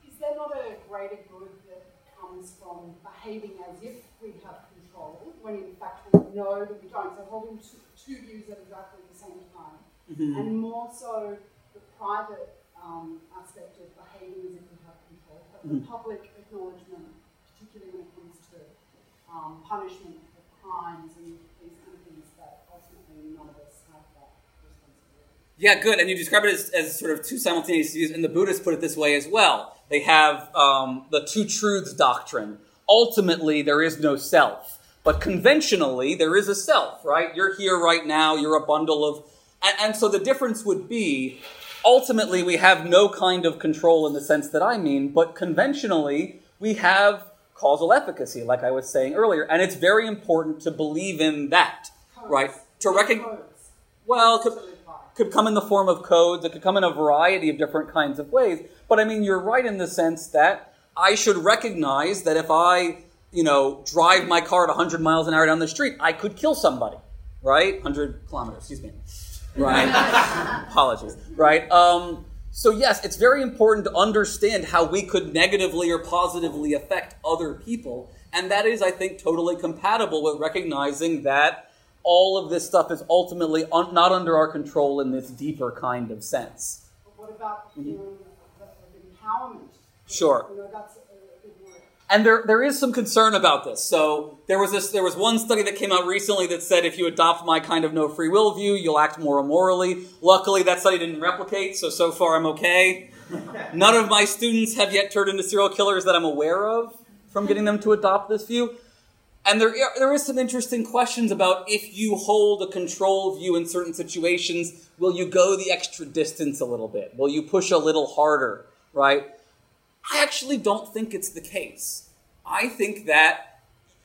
is there not a greater good that comes from behaving as if we have control, when in fact we know that we don't? So holding two, two views at exactly the same time. Mm-hmm. And more so the private um, aspect of behaving as if we have control, but the Mhm. public acknowledgement, particularly when it comes to um, punishment for crimes and these kind of things, that ultimately none of us have that responsibility. Yeah, good. And you describe it as, as sort of two simultaneous views, and the Buddhists put it this way as well. They have um, the two truths doctrine. Ultimately, there is no self, but conventionally, there is a self, right? You're here right now, you're a bundle of. And, and so the difference would be ultimately, we have no kind of control in the sense that I mean, but conventionally, we have causal efficacy, like I was saying earlier, and it's very important to believe in that, Codes. right? To recognize. Well, could, To live by. could come in the form of codes. It could come in a variety of different kinds of ways. But I mean, you're right in the sense that I should recognize that if I, you know, drive my car at 100 miles an hour down the street, I could kill somebody, right? 100 kilometers, excuse me. Right. Apologies. Right. Um, so yes, it's very important to understand how we could negatively or positively affect other people, and that is, I think, totally compatible with recognizing that all of this stuff is ultimately un- not under our control in this deeper kind of sense. But what about the feeling of, of empowerment? Mm-hmm. Sure. You know, that's a, a big word. And there, there is some concern about this. So there was this, there was one study that came out recently that said if you adopt my kind of no free will view, you'll act more immorally. Luckily, that study didn't replicate, so so far I'm okay. None of my students have yet turned into serial killers that I'm aware of from getting them to adopt this view. And there, there is some interesting questions about if you hold a control view in certain situations, will you go the extra distance a little bit? Will you push a little harder, right? I actually don't think it's the case. I think that,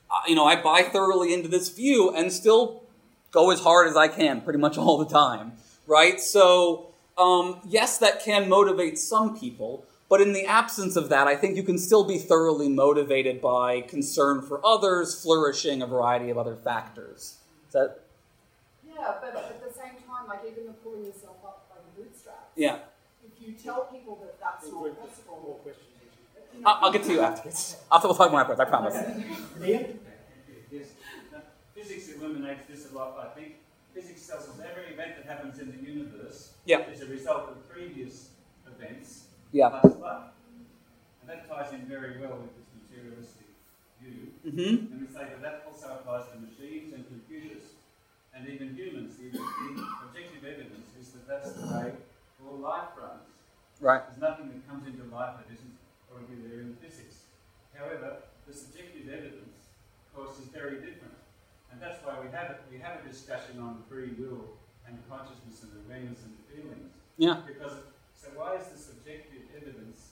uh, you know, I buy thoroughly into this view and still go as hard as I can pretty much all the time, right? So, um, yes, that can motivate some people, but in the absence of that, I think you can still be thoroughly motivated by concern for others, flourishing, a variety of other factors. Is that, Yeah, but at the same time, like even the pulling yourself up by the bootstraps. yeah. If you tell people that that's More not possible, questions. you know, I'll, I'll get to you afterwards. I'll, we'll talk more afterwards, I promise. Ian? Yes. Physics illuminates this a lot, I think. Physics tells us every event that happens in the universe Yeah. is a result of previous events Yeah. plus luck. And that ties in very well with this materialistic view. Mm-hmm. And we say that that also applies to machines and computers and even humans. The, the objective evidence is that that's the way all life runs. Right. There's nothing that comes into life that isn't there in physics. However, the subjective evidence, of course, is very different. And that's why we have it. We have a discussion on free will and consciousness and awareness and feelings. Yeah. Because so why is the subjective evidence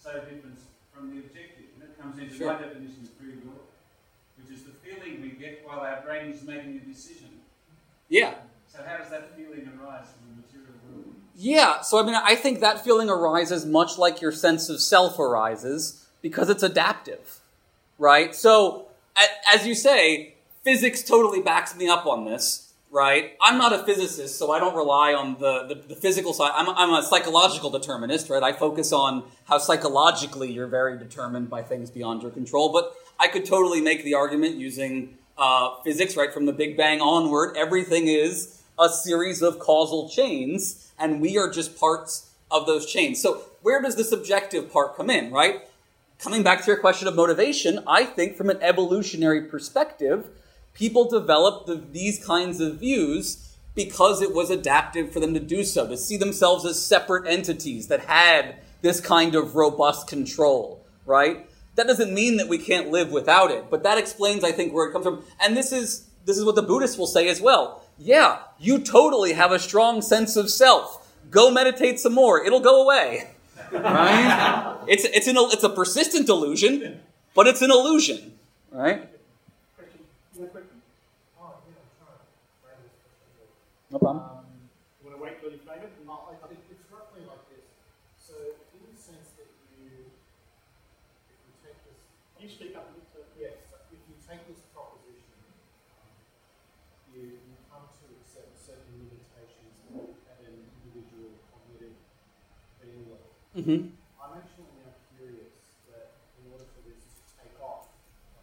so different from the objective? And it comes into Sure. my definition of free will, which is the feeling we get while our brain is making a decision. Yeah. So how does that feeling arise from the material world? Yeah, so I mean, I think that feeling arises much like your sense of self arises because it's adaptive, right? So, as you say, physics totally backs me up on this, right? I'm not a physicist, so I don't rely on the, the, the physical side. I'm, I'm a psychological determinist, right? I focus on how psychologically you're very determined by things beyond your control, but I could totally make the argument using uh, physics, right? From the Big Bang onward, everything is a series of causal chains, and we are just parts of those chains. So, where does the subjective part come in, right? Coming back to your question of motivation, I think from an evolutionary perspective, people developed the, these kinds of views because it was adaptive for them to do so, to see themselves as separate entities that had this kind of robust control, right? That doesn't mean that we can't live without it, but that explains, I think, where it comes from. And this is this is what the Buddhists will say as well. Yeah, you totally have a strong sense of self. Go meditate some more; it'll go away. Right? it's it's an it's a persistent illusion, but it's an illusion, right? No question? Oh, yeah, I'm trying to frame this question. No problem. Um, You want to wait till you frame it? Uh, I think it's roughly like this. So, in the sense that you, if we take Mm-hmm. I'm actually now curious that in order for this to take off,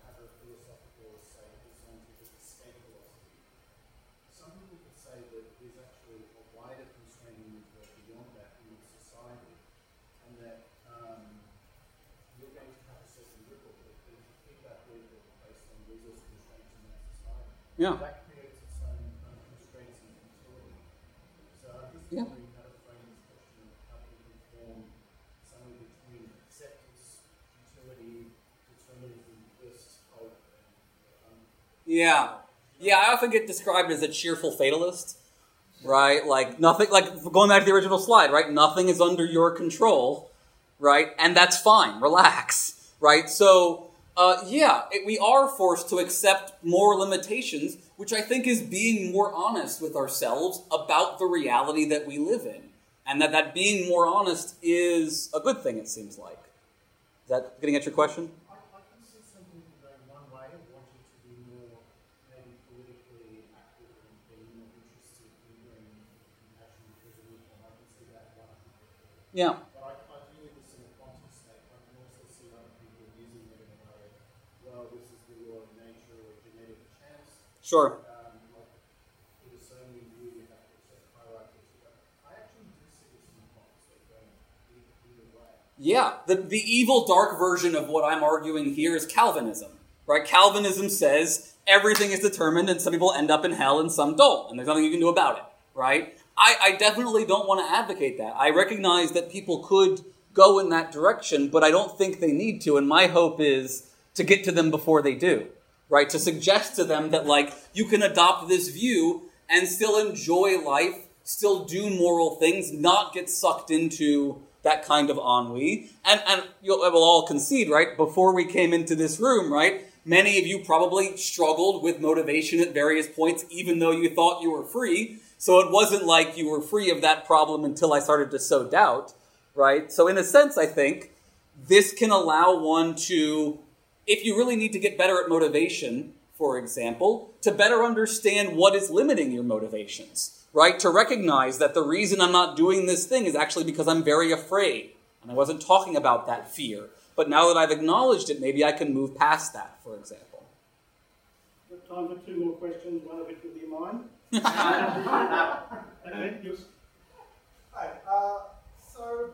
have a philosophical, say, a scientific escape philosophy, some people could say that there's actually a wider universe beyond that in society, and that um, you're going to have a certain ripple that if you keep that ripple based on resource constraints in that society, Yeah. that creates its own um, constraints and utility. So I'm just Yeah. wondering how to frame this question of how people form somewhere between acceptance, utility, determinism versus hope. And, um, Yeah. Yeah, I often get described as a cheerful fatalist, right? Like nothing, like going back to the original slide, right? Nothing is under your control, right? And that's fine. Relax, right? So, uh, yeah, it, we are forced to accept more limitations, which I think is being more honest with ourselves about the reality that we live in. And that, that being more honest is a good thing, it seems like. Is that getting at your question? I, I can see some people going one way, wanting to be more maybe politically active and being more interested in doing national resolution. I can see that one. Yeah. But I, I do with this in a quantum state. I can also see other people using it in a way, well, this is the law of nature or genetic chance. Sure. Um, like, in a certain view, you have to accept hierarchies. But I actually do see this in a quantum state going e- either way. Yeah, the, the evil dark version of what I'm arguing here is Calvinism, right? Calvinism says everything is determined and some people end up in hell and some don't, and there's nothing you can do about it, right? I, I definitely don't want to advocate that. I recognize that people could go in that direction, but I don't think they need to, and my hope is to get to them before they do, right? To suggest to them that, like, you can adopt this view and still enjoy life, still do moral things, not get sucked into that kind of ennui. And, and you'll, we'll all concede, right? Before we came into this room, right? Many of you probably struggled with motivation at various points, even though you thought you were free. So it wasn't like you were free of that problem until I started to sow doubt, right? So, in a sense, I think this can allow one to, if you really need to get better at motivation, for example, to better understand what is limiting your motivations, right? To recognize that the reason I'm not doing this thing is actually because I'm very afraid. And I wasn't talking about that fear. But now that I've acknowledged it, maybe I can move past that, for example. We've time for two more questions, one of which will be mine. Hi. Uh, so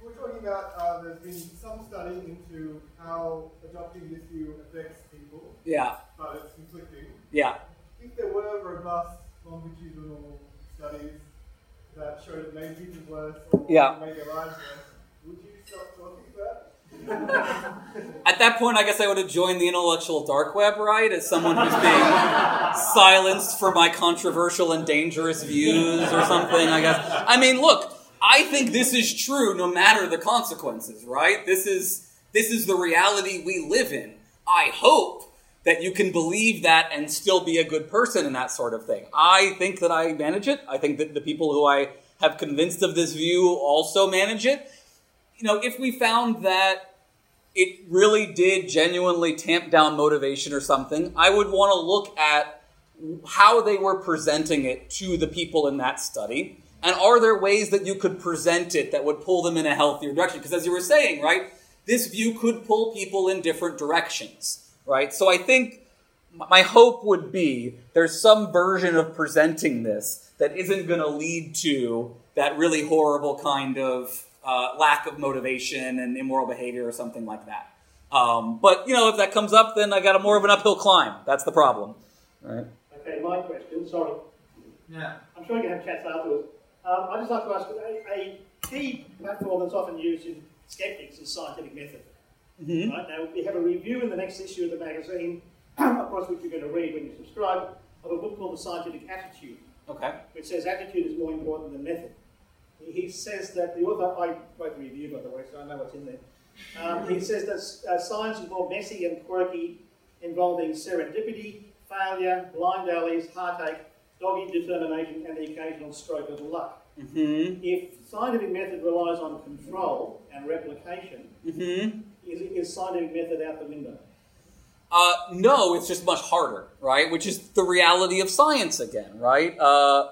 you were talking about uh, there's been some study into how adopting this view affects people, Yeah, but it's conflicting. yeah. If there were robust longitudinal studies that showed it made people worse or Yeah. made their lives worse, would you stop talking? At that point, I guess I would have joined the intellectual dark web, right? As someone who's being silenced for my controversial and dangerous views or something, I guess. I mean, look, I think this is true no matter the consequences, right? This is this is the reality we live in. I hope that you can believe that and still be a good person and that sort of thing. I think that I manage it. I think that the people who I have convinced of this view also manage it. You know, if we found that it really did genuinely tamp down motivation or something, I would want to look at how they were presenting it to the people in that study. And are there ways that you could present it that would pull them in a healthier direction? Because as you were saying, right, this view could pull people in different directions, right? So I think my hope would be there's some version of presenting this that isn't going to lead to that really horrible kind of uh, lack of motivation and immoral behavior or something like that. Um, but you know, if that comes up, then I got a more of an uphill climb. That's the problem, right? Okay, my question, sorry. Yeah. I'm sure we can have chats afterwards. Um, I'd just like to ask a, a key platform that's often used in skeptics is scientific method. Mhm. Right now, we have a review in the next issue of the magazine, of course, which you're going to read when you subscribe, of a book called The Scientific Attitude, Okay. which says attitude is more important than method. He says that the author, I wrote the review by the way, so I know what's in there. Um, he says that uh, science is more messy and quirky, involving serendipity, failure, blind alleys, heartache, dogged determination, and the occasional stroke of luck. Mm-hmm. If scientific method relies on control and replication, Mm-hmm. is, is scientific method out the window? Uh, no, it's just much harder, right? Which is the reality of science again, right? Uh,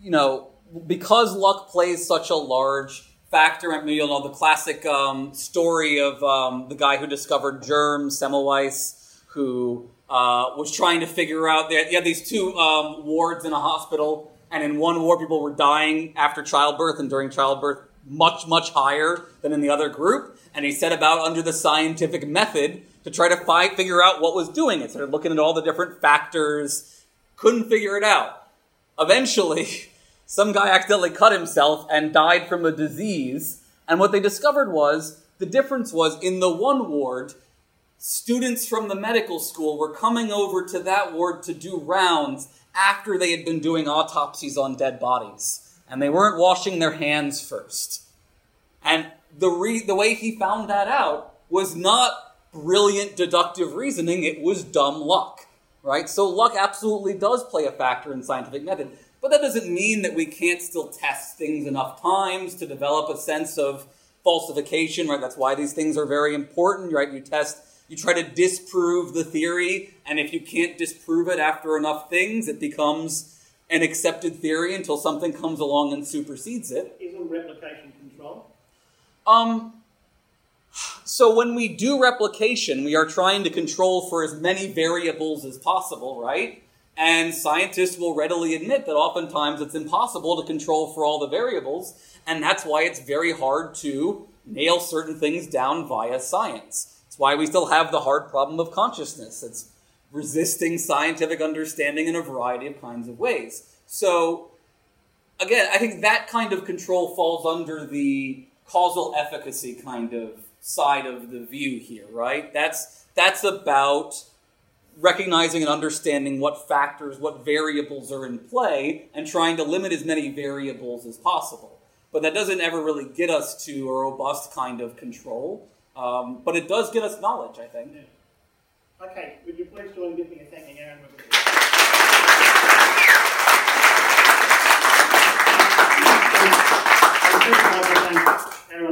you know, because luck plays such a large factor. Maybe you'll know the classic um, story of um, the guy who discovered germs, Semmelweis, who uh, was trying to figure out. They had, you had these two um, wards in a hospital, and in one ward, people were dying after childbirth and during childbirth much, much higher than in the other group. And he set about under the scientific method to try to fi- figure out what was doing it. Started looking at all the different factors, couldn't figure it out. Eventually, some guy accidentally cut himself and died from a disease. And what they discovered was the difference was in the one ward, students from the medical school were coming over to that ward to do rounds after they had been doing autopsies on dead bodies. And they weren't washing their hands first. And the, re- the way he found that out was not brilliant deductive reasoning, it was dumb luck. Right? So luck absolutely does play a factor in scientific method. But that doesn't mean that we can't still test things enough times to develop a sense of falsification, right? That's why these things are very important, right? You test, you try to disprove the theory, and if you can't disprove it after enough things, it becomes an accepted theory until something comes along and supersedes it. Isn't replication control? Um, so when we do replication, we are trying to control for as many variables as possible, right? And scientists will readily admit that oftentimes it's impossible to control for all the variables, and that's why it's very hard to nail certain things down via science. It's why we still have the hard problem of consciousness. It's resisting scientific understanding in a variety of kinds of ways. So, again, I think that kind of control falls under the causal efficacy kind of side of the view here, right? That's that's about recognizing and understanding what factors, what variables are in play, and trying to limit as many variables as possible. But that doesn't ever really get us to a robust kind of control. Um, but it does get us knowledge, I think. Yeah. Okay, would you please join me in thanking Aaron? Thank you.